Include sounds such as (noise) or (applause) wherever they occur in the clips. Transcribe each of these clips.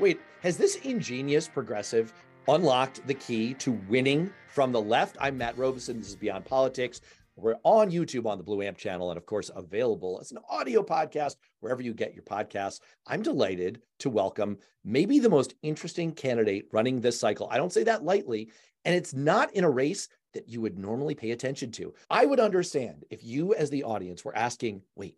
Wait, has this ingenious progressive unlocked the key to winning from the left? I'm Matt Robison. This is Beyond Politics. We're on YouTube on the Blue Amp channel and, of course, available as an audio podcast wherever you get your podcasts. I'm delighted to welcome maybe the most interesting candidate running this cycle. I don't say that lightly, and it's not in a race that you would normally pay attention to. I would understand if you, as the audience, were asking, wait,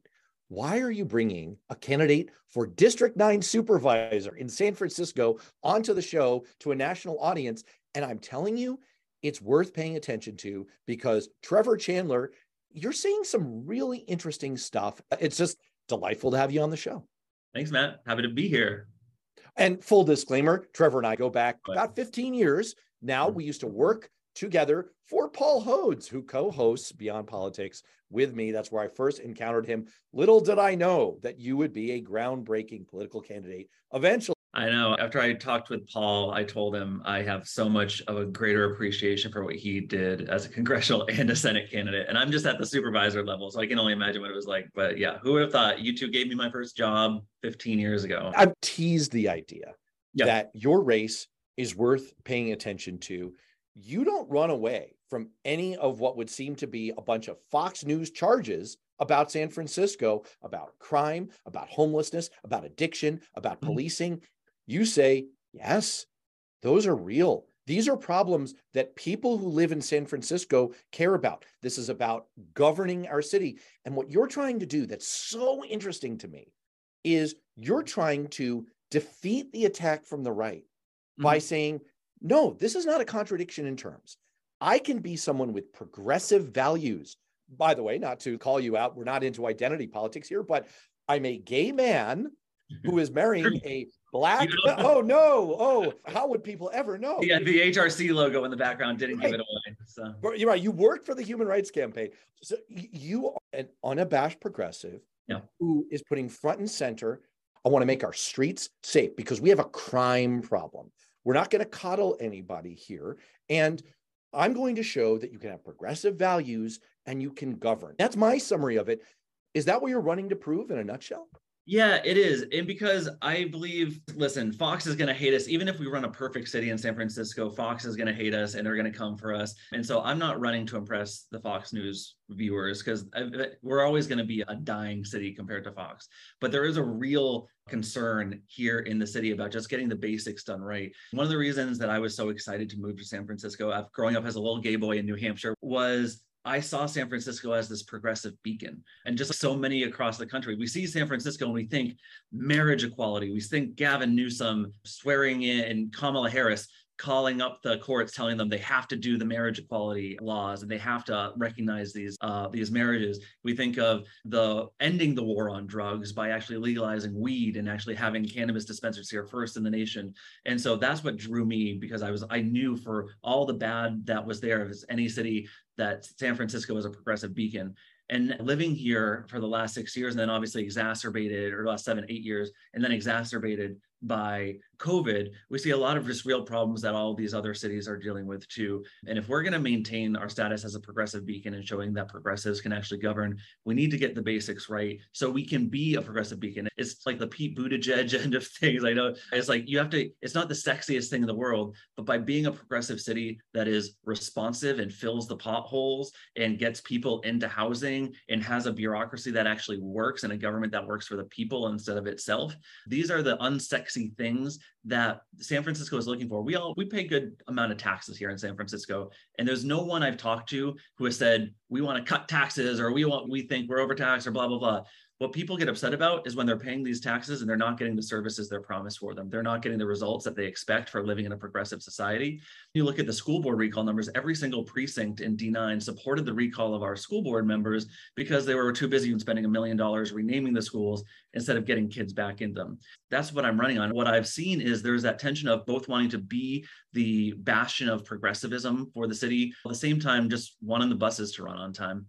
why are you bringing a candidate for District 9 supervisor in San Francisco onto the show to a national audience? And I'm telling you, it's worth paying attention to because Trevor Chandler, you're saying some really interesting stuff. It's just delightful to have you on the show. Thanks, Matt. Happy to be here. And full disclaimer Trevor and I go back about 15 years. Now mm-hmm. we used to work together for Paul Hodes, who co hosts Beyond Politics with me. That's where I first encountered him. Little did I know that you would be a groundbreaking political candidate eventually. I know. After I talked with Paul, I told him I have so much of a greater appreciation for what he did as a congressional (laughs) and a Senate candidate. And I'm just at the supervisor level. So I can only imagine what it was like. But yeah, who would have thought you two gave me my first job 15 years ago? I've teased the idea that your race is worth paying attention to you don't run away from any of what would seem to be a bunch of Fox News charges about San Francisco, about crime, about homelessness, about addiction, about mm-hmm. policing. You say, yes, those are real. These are problems that people who live in San Francisco care about. This is about governing our city. And what you're trying to do that's so interesting to me is you're trying to defeat the attack from the right mm-hmm. by saying no, this is not a contradiction in terms. I can be someone with progressive values. By the way, not to call you out, we're not into identity politics here, but I'm a gay man who is marrying a black. (laughs) oh no! Oh, how would people ever know? Yeah, the HRC logo in the background didn't right. give it away. So you're right. You worked for the Human Rights Campaign, so you are an unabashed progressive yeah. who is putting front and center. I want to make our streets safe because we have a crime problem. We're not going to coddle anybody here. And I'm going to show that you can have progressive values and you can govern. That's my summary of it. Is that what you're running to prove in a nutshell? Yeah, it is. And because I believe, listen, Fox is going to hate us. Even if we run a perfect city in San Francisco, Fox is going to hate us and they're going to come for us. And so I'm not running to impress the Fox News viewers because we're always going to be a dying city compared to Fox. But there is a real concern here in the city about just getting the basics done right. One of the reasons that I was so excited to move to San Francisco, uh, growing up as a little gay boy in New Hampshire, was I saw San Francisco as this progressive beacon, and just so many across the country. We see San Francisco and we think marriage equality. We think Gavin Newsom swearing in Kamala Harris calling up the courts telling them they have to do the marriage equality laws and they have to recognize these uh, these marriages. We think of the ending the war on drugs by actually legalizing weed and actually having cannabis dispensaries here first in the nation. And so that's what drew me because i was i knew for all the bad that was there as any city that san francisco was a progressive beacon. And living here for the last six years and then obviously exacerbated or last seven eight years and then exacerbated by COVID, we see a lot of just real problems that all these other cities are dealing with too. And if we're going to maintain our status as a progressive beacon and showing that progressives can actually govern, we need to get the basics right so we can be a progressive beacon. It's like the Pete Buttigieg (laughs) end of things. I know it's like you have to, it's not the sexiest thing in the world, but by being a progressive city that is responsive and fills the potholes and gets people into housing and has a bureaucracy that actually works and a government that works for the people instead of itself, these are the unsexy things that San Francisco is looking for. We all we pay good amount of taxes here in San Francisco, and there's no one I've talked to who has said we want to cut taxes or we want we think we're overtaxed or blah blah blah. What people get upset about is when they're paying these taxes and they're not getting the services they're promised for them. They're not getting the results that they expect for living in a progressive society. You look at the school board recall numbers, every single precinct in D9 supported the recall of our school board members because they were too busy and spending a million dollars renaming the schools instead of getting kids back in them. That's what I'm running on. What I've seen is there's that tension of both wanting to be the bastion of progressivism for the city, at the same time, just wanting the buses to run on time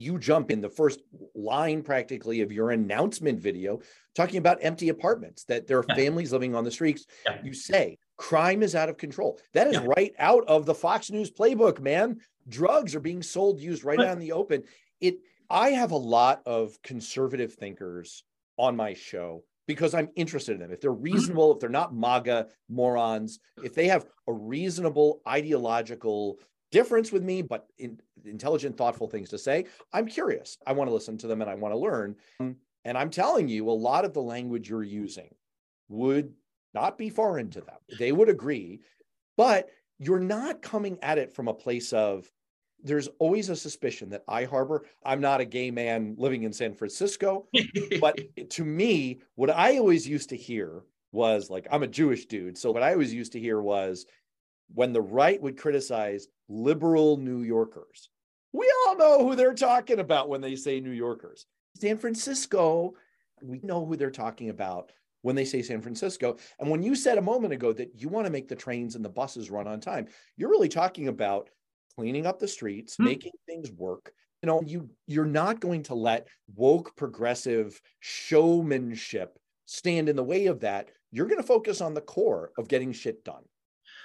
you jump in the first line practically of your announcement video talking about empty apartments that there are yeah. families living on the streets yeah. you say crime is out of control that is yeah. right out of the fox news playbook man drugs are being sold used right out in the open it i have a lot of conservative thinkers on my show because I'm interested in them. If they're mm-hmm. reasonable, if they're not MAGA morons, if they have a reasonable ideological difference with me, but in, intelligent, thoughtful things to say, I'm curious. I want to listen to them and I want to learn. Mm. And I'm telling you, a lot of the language you're using would not be foreign to them. They would agree, but you're not coming at it from a place of, there's always a suspicion that I harbor. I'm not a gay man living in San Francisco, (laughs) but to me, what I always used to hear was like, I'm a Jewish dude. So what I always used to hear was when the right would criticize liberal New Yorkers, we all know who they're talking about when they say New Yorkers. San Francisco, we know who they're talking about when they say San Francisco. And when you said a moment ago that you want to make the trains and the buses run on time, you're really talking about cleaning up the streets, mm-hmm. making things work. You know, you you're not going to let woke progressive showmanship stand in the way of that. You're going to focus on the core of getting shit done.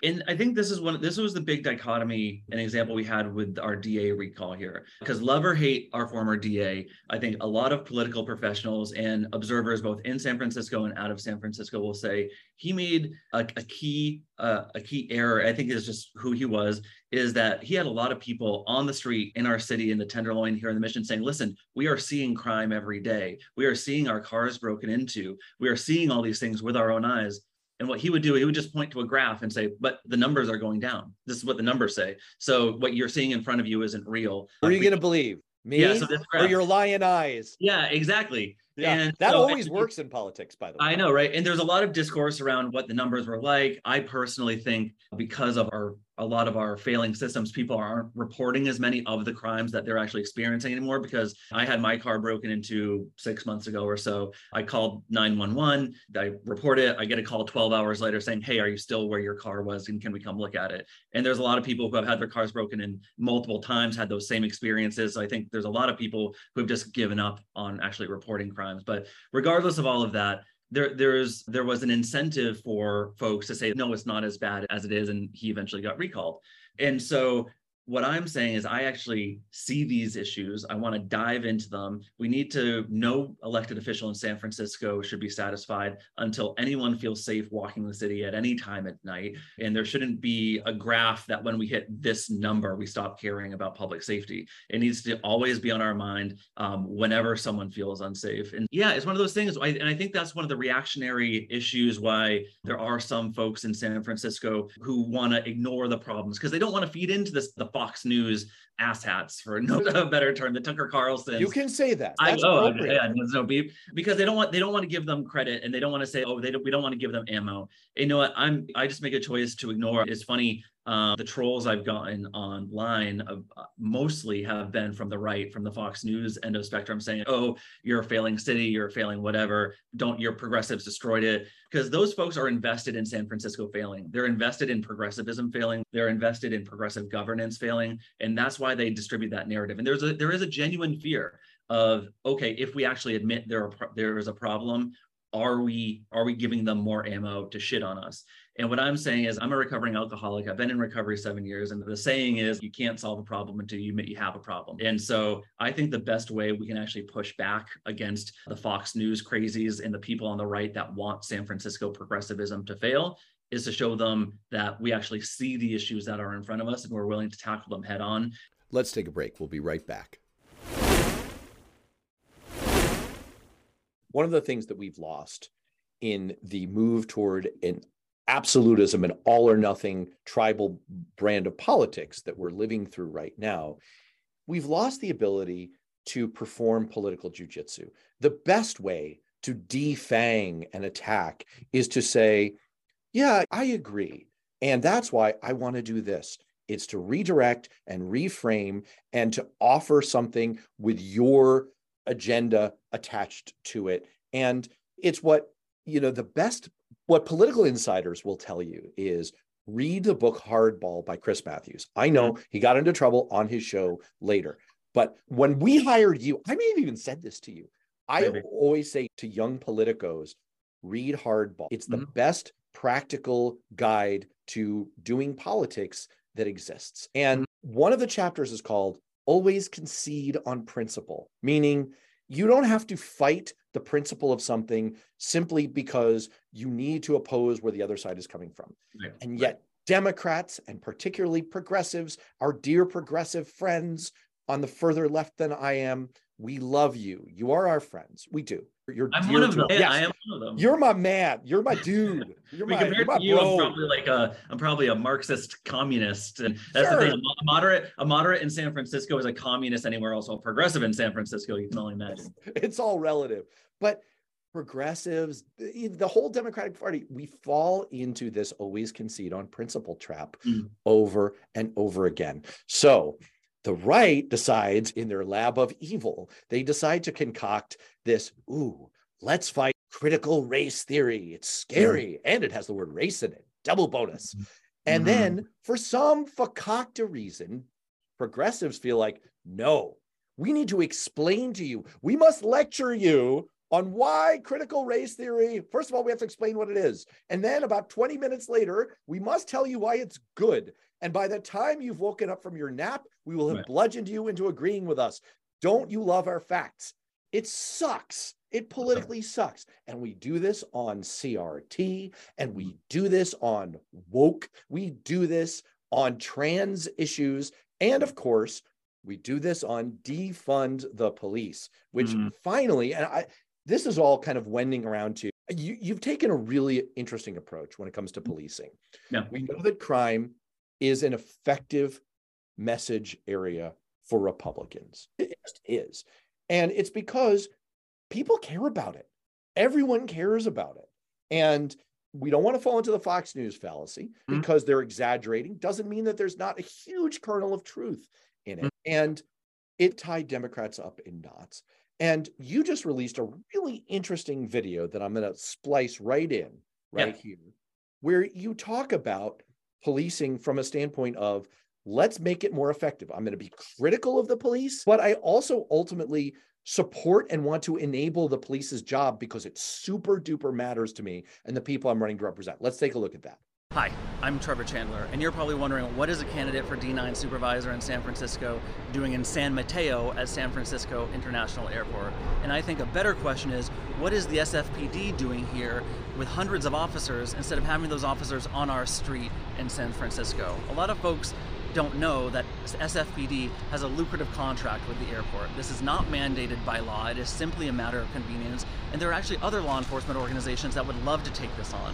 And I think this is one, this was the big dichotomy and example we had with our DA recall here. Because love or hate our former DA, I think a lot of political professionals and observers, both in San Francisco and out of San Francisco, will say he made a, a key uh, a key error. I think is just who he was. Is that he had a lot of people on the street in our city in the Tenderloin here in the Mission saying, "Listen, we are seeing crime every day. We are seeing our cars broken into. We are seeing all these things with our own eyes." And what he would do, he would just point to a graph and say, but the numbers are going down. This is what the numbers say. So what you're seeing in front of you isn't real. What are you going to believe? Me yeah, so or your lion eyes? Yeah, exactly. Yeah, and that so, always works in politics, by the way. I know, right? And there's a lot of discourse around what the numbers were like. I personally think because of our a lot of our failing systems, people aren't reporting as many of the crimes that they're actually experiencing anymore. Because I had my car broken into six months ago or so. I called 911, I report it, I get a call 12 hours later saying, Hey, are you still where your car was? And can we come look at it? And there's a lot of people who have had their cars broken in multiple times, had those same experiences. So I think there's a lot of people who have just given up on actually reporting crimes. But regardless of all of that, there there's there was an incentive for folks to say no it's not as bad as it is and he eventually got recalled. And so what I'm saying is, I actually see these issues. I want to dive into them. We need to, no elected official in San Francisco should be satisfied until anyone feels safe walking the city at any time at night. And there shouldn't be a graph that when we hit this number, we stop caring about public safety. It needs to always be on our mind um, whenever someone feels unsafe. And yeah, it's one of those things. And I think that's one of the reactionary issues why there are some folks in San Francisco who want to ignore the problems because they don't want to feed into this the Fox News asshats for (laughs) no better term, the Tucker Carlson. You can say that. That's I, oh, yeah, there's no beep because they don't want they don't want to give them credit and they don't want to say, oh, they don't we don't want to give them ammo. you know what? I'm I just make a choice to ignore. It's funny. Um, the trolls I've gotten online uh, mostly have been from the right, from the Fox News end of spectrum, saying, "Oh, you're a failing city, you're a failing whatever. Don't your progressives destroyed it?" Because those folks are invested in San Francisco failing. They're invested in progressivism failing. They're invested in progressive governance failing, and that's why they distribute that narrative. And there's a there is a genuine fear of okay, if we actually admit there are, there is a problem, are we are we giving them more ammo to shit on us? And what I'm saying is, I'm a recovering alcoholic. I've been in recovery seven years. And the saying is, you can't solve a problem until you admit you have a problem. And so I think the best way we can actually push back against the Fox News crazies and the people on the right that want San Francisco progressivism to fail is to show them that we actually see the issues that are in front of us and we're willing to tackle them head on. Let's take a break. We'll be right back. One of the things that we've lost in the move toward an absolutism and all or nothing tribal brand of politics that we're living through right now, we've lost the ability to perform political jujitsu. The best way to defang an attack is to say, yeah, I agree. And that's why I want to do this. It's to redirect and reframe and to offer something with your agenda attached to it. And it's what, you know, the best what political insiders will tell you is read the book Hardball by Chris Matthews. I know mm-hmm. he got into trouble on his show later, but when we hired you, I may have even said this to you. I Maybe. always say to young politicos, read Hardball. It's the mm-hmm. best practical guide to doing politics that exists. And one of the chapters is called Always Concede on Principle, meaning You don't have to fight the principle of something simply because you need to oppose where the other side is coming from. Right. And yet, Democrats and particularly progressives, our dear progressive friends on the further left than I am, we love you. You are our friends. We do. You're I'm one of them. Yes. I am one of them. You're my man. You're my dude. You're (laughs) my, compared you're to you, bro. I'm probably like a I'm probably a Marxist communist. And that's sure. the thing. A moderate, a moderate in San Francisco is a communist anywhere else. A progressive in San Francisco, you can only imagine. (laughs) It's all relative. But progressives, the, whole Democratic Party, we fall into this always concede on principle trap mm. over and over again. So the right decides in their lab of evil, they decide to concoct this, ooh, let's fight critical race theory. It's scary and it has the word race in it, double bonus. Mm-hmm. And mm-hmm. then for some fakakta reason, progressives feel like, no, we need to explain to you, we must lecture you on why critical race theory, first of all, we have to explain what it is. And then about 20 minutes later, we must tell you why it's good. And by the time you've woken up from your nap, we will have right. bludgeoned you into agreeing with us. Don't you love our facts? It sucks. It politically sucks. And we do this on CRT and we do this on woke. We do this on trans issues. And of course, we do this on defund the police, which mm. finally, and I, this is all kind of wending around to you, you've taken a really interesting approach when it comes to policing. Yeah. We know that crime is an effective message area for Republicans. It just is. And it's because people care about it. Everyone cares about it. And we don't want to fall into the Fox News fallacy mm-hmm. because they're exaggerating. Doesn't mean that there's not a huge kernel of truth in it. Mm-hmm. And it tied Democrats up in knots. And you just released a really interesting video that I'm going to splice right in, right yeah. here, where you talk about policing from a standpoint of let's make it more effective. I'm going to be critical of the police, but I also ultimately support and want to enable the police's job because it super duper matters to me and the people I'm running to represent. Let's take a look at that. Hi, I'm Trevor Chandler, and you're probably wondering what is a candidate for D9 supervisor in San Francisco doing in San Mateo at San Francisco International Airport? And I think a better question is what is the SFPD doing here with hundreds of officers instead of having those officers on our street in San Francisco? A lot of folks don't know that SFPD has a lucrative contract with the airport. This is not mandated by law, it is simply a matter of convenience, and there are actually other law enforcement organizations that would love to take this on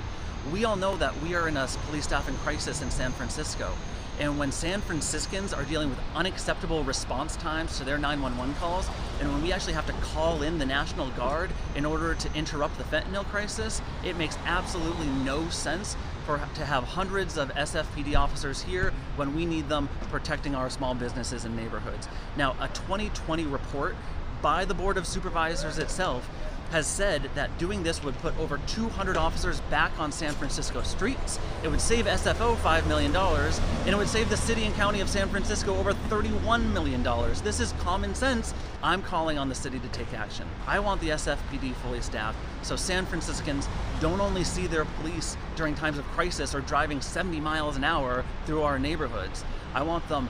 we all know that we are in a police staffing crisis in San Francisco. And when San Franciscans are dealing with unacceptable response times to their 911 calls, and when we actually have to call in the National Guard in order to interrupt the fentanyl crisis, it makes absolutely no sense for to have hundreds of SFPD officers here when we need them protecting our small businesses and neighborhoods. Now, a 2020 report by the Board of Supervisors itself has said that doing this would put over 200 officers back on San Francisco streets. It would save SFO $5 million, and it would save the city and county of San Francisco over $31 million. This is common sense. I'm calling on the city to take action. I want the SFPD fully staffed so San Franciscans don't only see their police during times of crisis or driving 70 miles an hour through our neighborhoods. I want them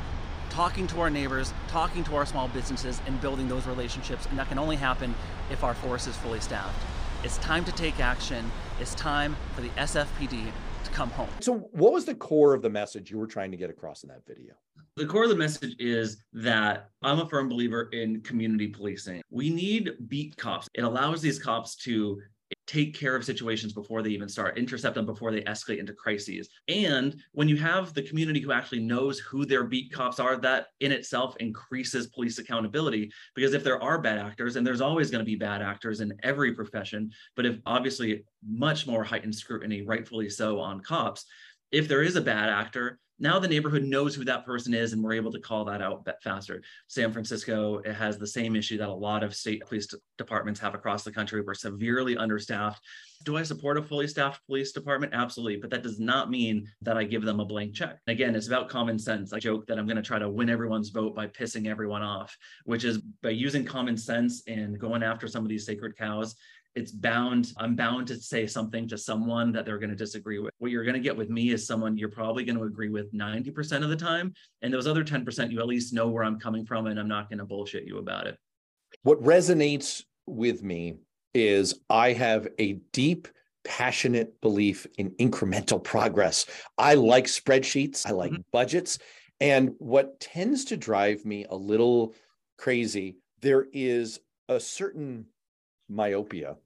talking to our neighbors, talking to our small businesses, and building those relationships. And that can only happen if our force is fully staffed. It's time to take action. It's time for the SFPD to come home. So, what was the core of the message you were trying to get across in that video? The core of the message is that I'm a firm believer in community policing. We need beat cops. It allows these cops to take care of situations before they even start, intercept them before they escalate into crises. And when you have the community who actually knows who their beat cops are, that in itself increases police accountability. Because if there are bad actors, and there's always going to be bad actors in every profession, but if obviously much more heightened scrutiny, rightfully so, on cops, if there is a bad actor, now the neighborhood knows who that person is and we're able to call that out faster. San francisco has the same issue that a lot of state police departments have across the country. We're severely understaffed. Do i support a fully staffed police department? Absolutely but that does not mean that i give them a blank check. Again it's about common sense. I joke that i'm going to try to win everyone's vote by pissing everyone off which is by using common sense and going after some of these sacred cows it's bound i'm bound to say something to someone that they're going to disagree with what you're going to get with me is someone you're probably going to agree with 90% of the time and those other 10% you at least know where i'm coming from and i'm not going to bullshit you about it What resonates with me is I have a deep, passionate belief in incremental (laughs) progress. I like spreadsheets, I like mm-hmm. budgets. And what tends to drive me a little crazy, there is a certain myopia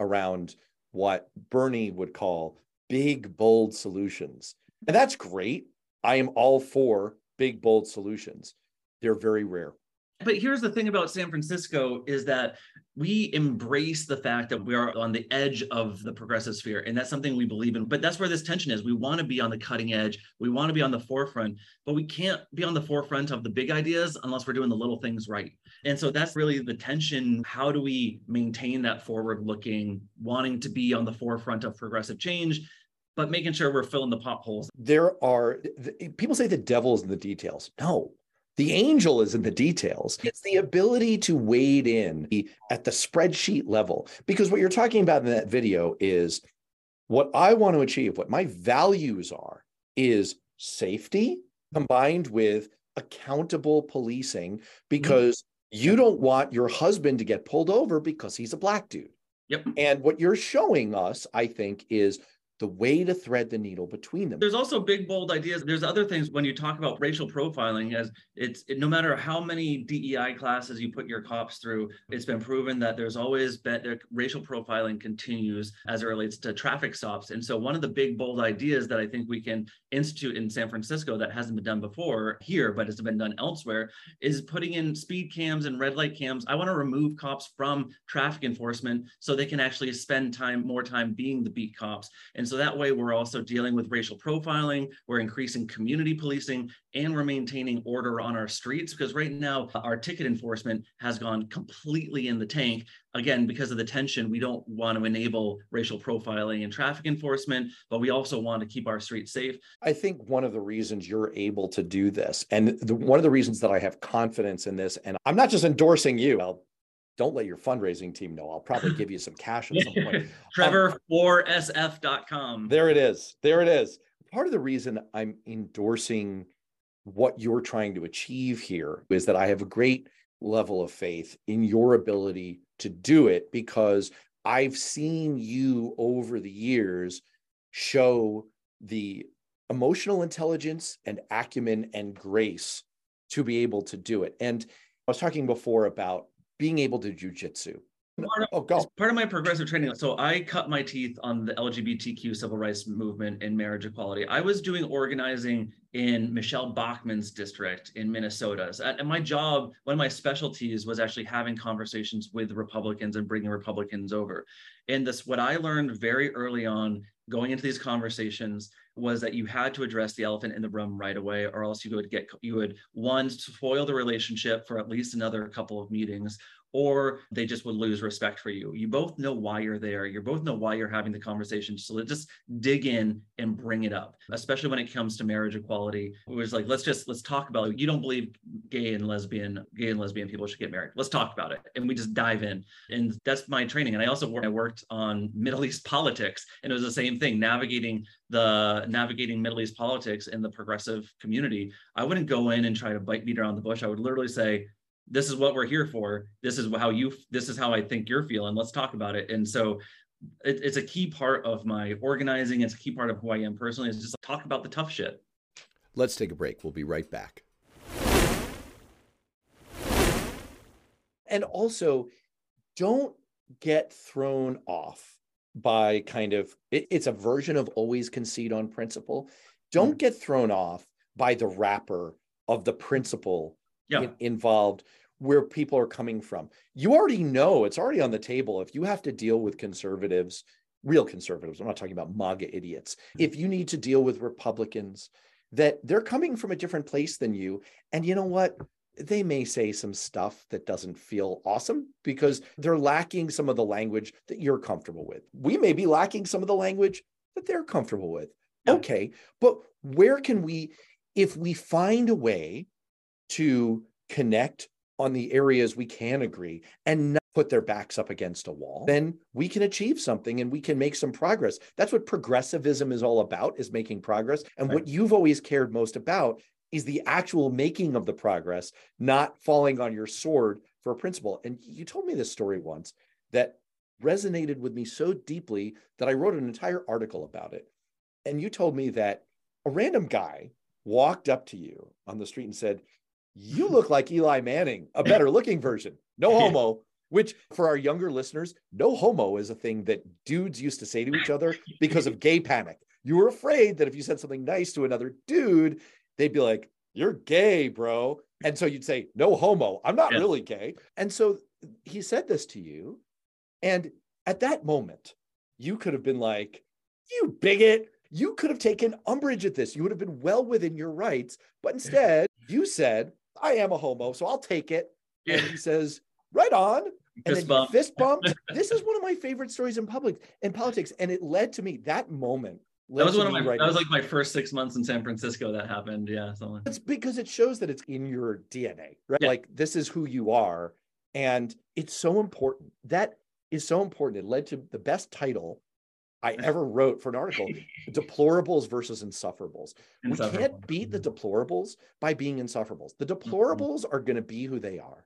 around what Bernie would call big, bold solutions. And that's great. I am all for big, bold solutions. They're very rare. But here's the thing about San Francisco is that we embrace the fact that we are on the edge of the progressive sphere and that's something we believe in. But that's where this tension is. We want to be on the cutting edge. We want to be on the forefront but we can't be on the forefront of the big ideas unless we're doing the little things right. And so that's really the tension. How do we maintain that forward looking wanting to be on the forefront of progressive change but making sure we're filling the potholes? There are people say the devil is in the details. No the angel is in the details. It's the ability to wade in at the spreadsheet level. Because what you're talking about in that video is what I want to achieve, what my values are, is safety combined with accountable policing because mm-hmm. you don't want your husband to get pulled over because he's a black dude. Yep. And what you're showing us, I think, is the way to thread the needle between them. There's also big, bold ideas. There's other things when you talk about racial profiling, as it's it, no matter how many DEI classes you put your cops through, it's been proven that there's always been there, racial profiling continues as it relates to traffic stops. And so one of the big, bold ideas that I think we can institute in San Francisco that hasn't been done before here, but has been done elsewhere, is putting in speed cams and red light cams. I want to remove cops from traffic enforcement so they can actually spend time, more time being the beat cops. And and so that way, we're also dealing with racial profiling, we're increasing community policing, and we're maintaining order on our streets because right now, our ticket enforcement has gone completely in the tank. Again, because of the tension, we don't want to enable racial profiling and traffic enforcement, but we also want to keep our streets safe. I think one of the reasons you're able to do this, and the, one of the reasons that I have confidence in this, and I'm not just endorsing you, I'll don't let your fundraising team know. I'll probably give you some cash at some point. (laughs) Um, Trevor for sf.com. There it is. There it is. Part of the reason I'm endorsing what you're trying to achieve here is that I have a great level of faith in your ability to do it because I've seen you over the years show the emotional intelligence and acumen and grace to be able to do it. And I was talking before about being able to jujitsu. Part of, oh, part of my progressive training. So I cut my teeth on the LGBTQ civil rights movement and marriage equality. I was doing organizing in Michele Bachmann's district in Minnesota. And my job, one of my specialties was actually having conversations with Republicans and bringing Republicans over. And this, what I learned very early on going into these conversations was that you had to address the elephant in the room right away or else you would get you would one spoil the relationship for at least another couple of meetings or they just would lose respect for you. You both know why you're there. You both know why you're having the conversation. So just dig in and bring it up, especially when it comes to marriage equality. It was like, let's just let's talk about it. You don't believe gay and lesbian, gay and lesbian people should get married. Let's talk about it. And we just dive in. And that's my training. And I also worked, I worked on Middle East politics, and it was the same thing, navigating the navigating Middle East politics in the progressive community. I wouldn't go in and try to bite beat around the bush. I would literally say, this is what we're here for. This is how you this is how i think you're feeling. Let's talk about it. And so it, it's a key part of my organizing. It's a key part of who i am personally. Is just talk about the tough shit. Let's take a break. We'll be right back. And also don't get thrown off by kind of it, it's a version of always concede on principle. Don't mm-hmm. get thrown off by the wrapper of the principle yeah. in, involved where people are coming from. You already know it's already on the table. If you have to deal with conservatives, real conservatives, I'm not talking about MAGA idiots. Mm-hmm. If you need to deal with Republicans, that they're coming from a different place than you. And you know what? They may say some stuff that doesn't feel awesome because they're lacking some of the language that you're comfortable with. We may be lacking some of the language that they're comfortable with. Yeah. Okay. But where can we, if we find a way to connect on the areas we can agree and not put their backs up against a wall then we can achieve something and we can make some progress that's what progressivism is all about is making progress and right. what you've always cared most about is the actual making of the progress not falling on your sword for a principle. And you told me this story once that resonated with me so deeply that I wrote an entire article about it. And you told me that a random guy walked up to you on the street and said, You look like Eli Manning, a better looking version. No (laughs) homo. Which, for our younger listeners, no homo is a thing that dudes used to say to each other because of gay panic. You were afraid that if you said something nice to another dude, they'd be like, You're gay, bro. And so you'd say, No homo. I'm not yeah. really gay. And so he said this to you. And at that moment, you could have been like, You bigot. You could have taken umbrage at this. You would have been well within your rights. But instead, you said, I am a homo, so I'll take it. And he says, Right on. And fist then bump. fist (laughs) bumped. this is one of my favorite stories in public in politics. And it led to me that moment that was one of my right that was like my first six months in San Francisco that happened. Yeah. So it's because it shows that it's in your DNA, right? Yeah. Like this is who you are. And it's so important. That is so important. It led to the best title I ever wrote for an article deplorables versus insufferables. (laughs) We can't beat the deplorables by being insufferables. The mm-hmm. deplorables are going to be who they are.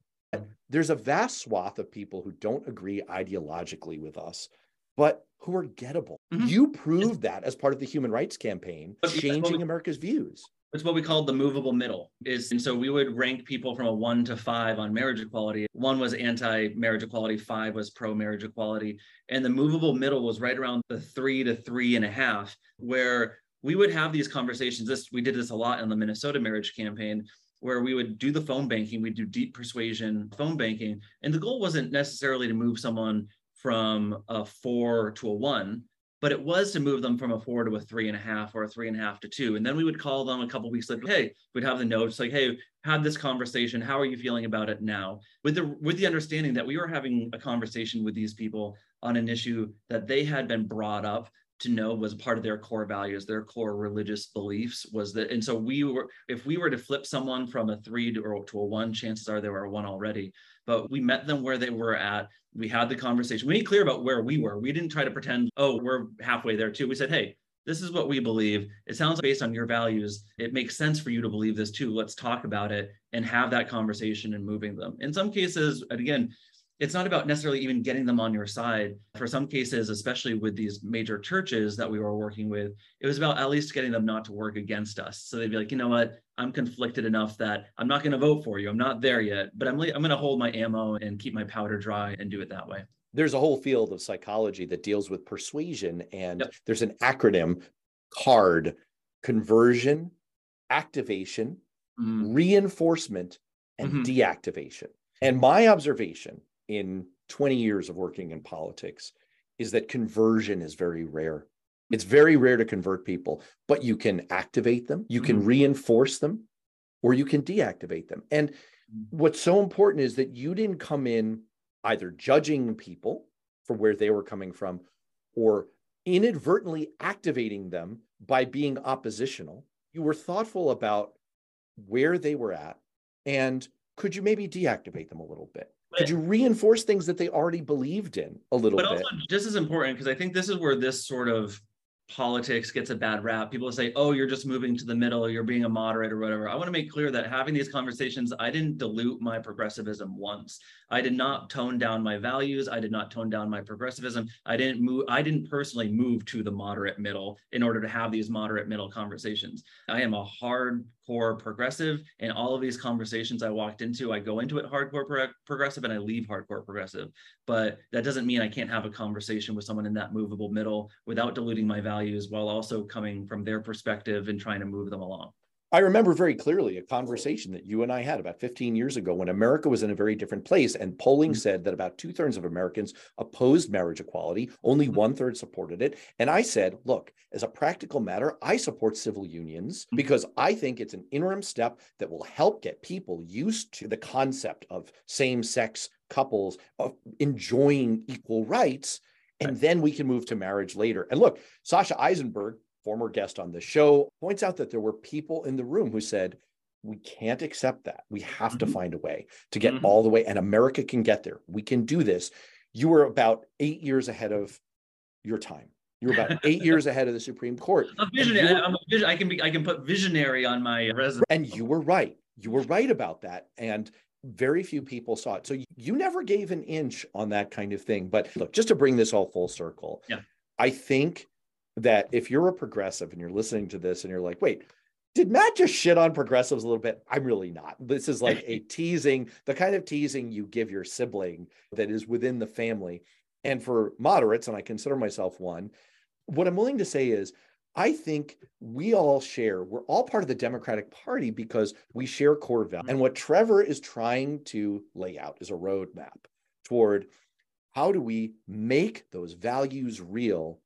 There's a vast swath of people who don't agree ideologically with us, but who are gettable. Mm-hmm. You proved that as part of the human rights campaign, changing America's views. It's what we call the movable middle. Is and so we would rank people from a one to five on marriage equality. One was anti-marriage equality, five was pro-marriage equality, and the movable middle was right around the three to three and a half, where we would have these conversations. This we did this a lot in the Minnesota marriage campaign, where we would do the phone banking, we'd do deep persuasion phone banking, and the goal wasn't necessarily to move someone from a four to a one, but it was to move them from a four to a three and a half or a three and a half to two. And then we would call them a couple weeks later. Hey, we'd have the notes like, hey, had this conversation. How are you feeling about it now? With the with the understanding that we were having a conversation with these people on an issue that they had been brought up to know was a part of their core values, their core religious beliefs was that. And so we were, if we were to flip someone from a three to, or to a one, chances are they were a one already. But we met them where they were at. We had the conversation. We made clear about where we were. We didn't try to pretend, oh, we're halfway there too. We said, hey, this is what we believe. It sounds based on your values. It makes sense for you to believe this too. Let's talk about it and have that conversation and moving them. In some cases, again, it's not about necessarily even getting them on your side. For some cases, especially with these major churches that we were working with, it was about at least getting them not to work against us. So they'd be like, you know what, I'm conflicted enough that I'm not going to vote for you. I'm not there yet, but I'm I'm going to hold my ammo and keep my powder dry and do it that way. There's a whole field of psychology that deals with persuasion, and yep. there's an acronym CARD: conversion, activation, mm. reinforcement, and mm-hmm. deactivation. And my observation in 20 years of working in politics is that conversion is very rare. It's very rare to convert people, but you can activate them, you can mm-hmm. reinforce them, or you can deactivate them. And what's so important is that you didn't come in either judging people for where they were coming from or inadvertently activating them by being oppositional. You were thoughtful about where they were at and could you maybe deactivate them a little bit? Could you reinforce things that they already believed in a little but bit? But also just as important, because I think this is where this sort of politics gets a bad rap. People say, oh, you're just moving to the middle, you're being a moderate or whatever. I want to make clear that having these conversations, I didn't dilute my progressivism once. I did not tone down my values. I did not tone down my progressivism. I didn't move, I didn't personally move to the moderate middle in order to have these moderate middle conversations. I am a hardcore progressive. And all of these conversations I walked into, I go into it hardcore pro- progressive and I leave hardcore progressive. But that doesn't mean I can't have a conversation with someone in that movable middle without diluting my values while also coming from their perspective and trying to move them along. I remember very clearly a conversation that you and I had about 15 years ago when America was in a very different place. And polling mm-hmm. said that about two thirds of Americans opposed marriage equality, only mm-hmm. one third supported it. And I said, look, as a practical matter, I support civil unions mm-hmm. because I think it's an interim step that will help get people used to the concept of same sex couples of enjoying equal rights. And right. then we can move to marriage later. And look, Sasha Issenberg former guest on the show, points out that there were people in the room who said, we can't accept that. We have mm-hmm. to find a way to get mm-hmm. all the way, and America can get there. We can do this. You were about eight years ahead of your time. You were about (laughs) eight years ahead of the Supreme Court. A visionary. Were, I'm a vision, I can be. I can put visionary on my resume. And you were right. You were right about that. And very few people saw it. So you never gave an inch on that kind of thing. But look, just to bring this all full circle, yeah. I think that if you're a progressive and you're listening to this and you're like, wait, did Matt just shit on progressives a little bit? I'm really not. This is like a (laughs) teasing, the kind of teasing you give your sibling that is within the family. And for moderates, and I consider myself one, what I'm willing to say is I think we all share, we're all part of the Democratic Party because we share core values. And what Trevor is trying to lay out is a roadmap toward how do we make those values real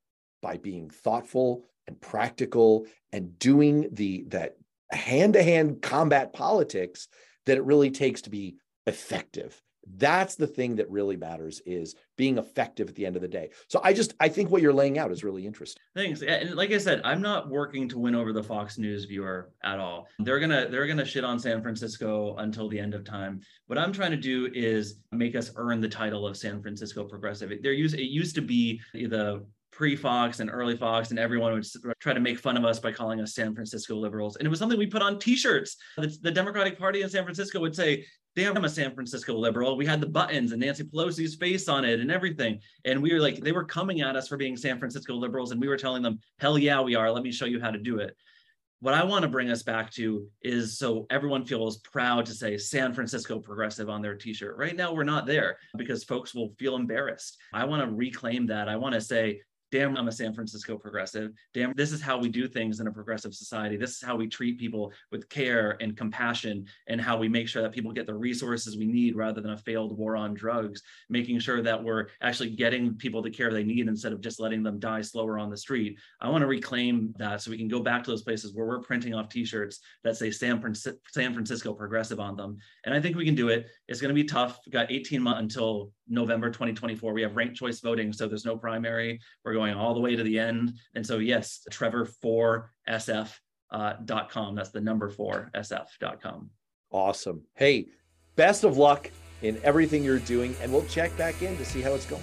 by being thoughtful and practical and doing the that hand-to-hand combat politics that it really takes to be effective. That's the thing that really matters is being effective at the end of the day. So i just i think what you're laying out is really interesting. Thanks. And like i said i'm not working to win over the fox news viewer at all. They're gonna they're gonna shit on san francisco until the end of time. What i'm trying to do is make us earn the title of san francisco progressive. There used it used to be the pre-Fox and early Fox, and everyone would try to make fun of us by calling us San Francisco liberals. And it was something we put on T-shirts. The, the Democratic Party in San Francisco would say, "Damn, I'm a San Francisco liberal." We had the buttons and Nancy Pelosi's face on it and everything. And we were like, they were coming at us for being San Francisco liberals, and we were telling them, "Hell yeah, we are. Let me show you how to do it." What I want to bring us back to is so everyone feels proud to say San Francisco progressive on their t shirt. Right now, we're not there because folks will feel embarrassed. I want to reclaim that. I want to say damn, I'm a San Francisco progressive. Damn, this is how we do things in a progressive society. This is how we treat people with care and compassion, and how we make sure that people get the resources we need rather than a failed war on drugs, making sure that we're actually getting people the care they need instead of just letting them die slower on the street. I want to reclaim that so we can go back to those places where we're printing off t shirts that say San, Fran- San Francisco progressive on them. And I think we can do it. It's going to be tough. We've got 18 months until November 2024. We have ranked choice voting, so there's no primary. We're going all the way to the end. And so, yes, Trevor4SF.com. Uh, That's the number four SF.com. Awesome. Hey, best of luck in everything you're doing, and we'll check back in to see how it's going.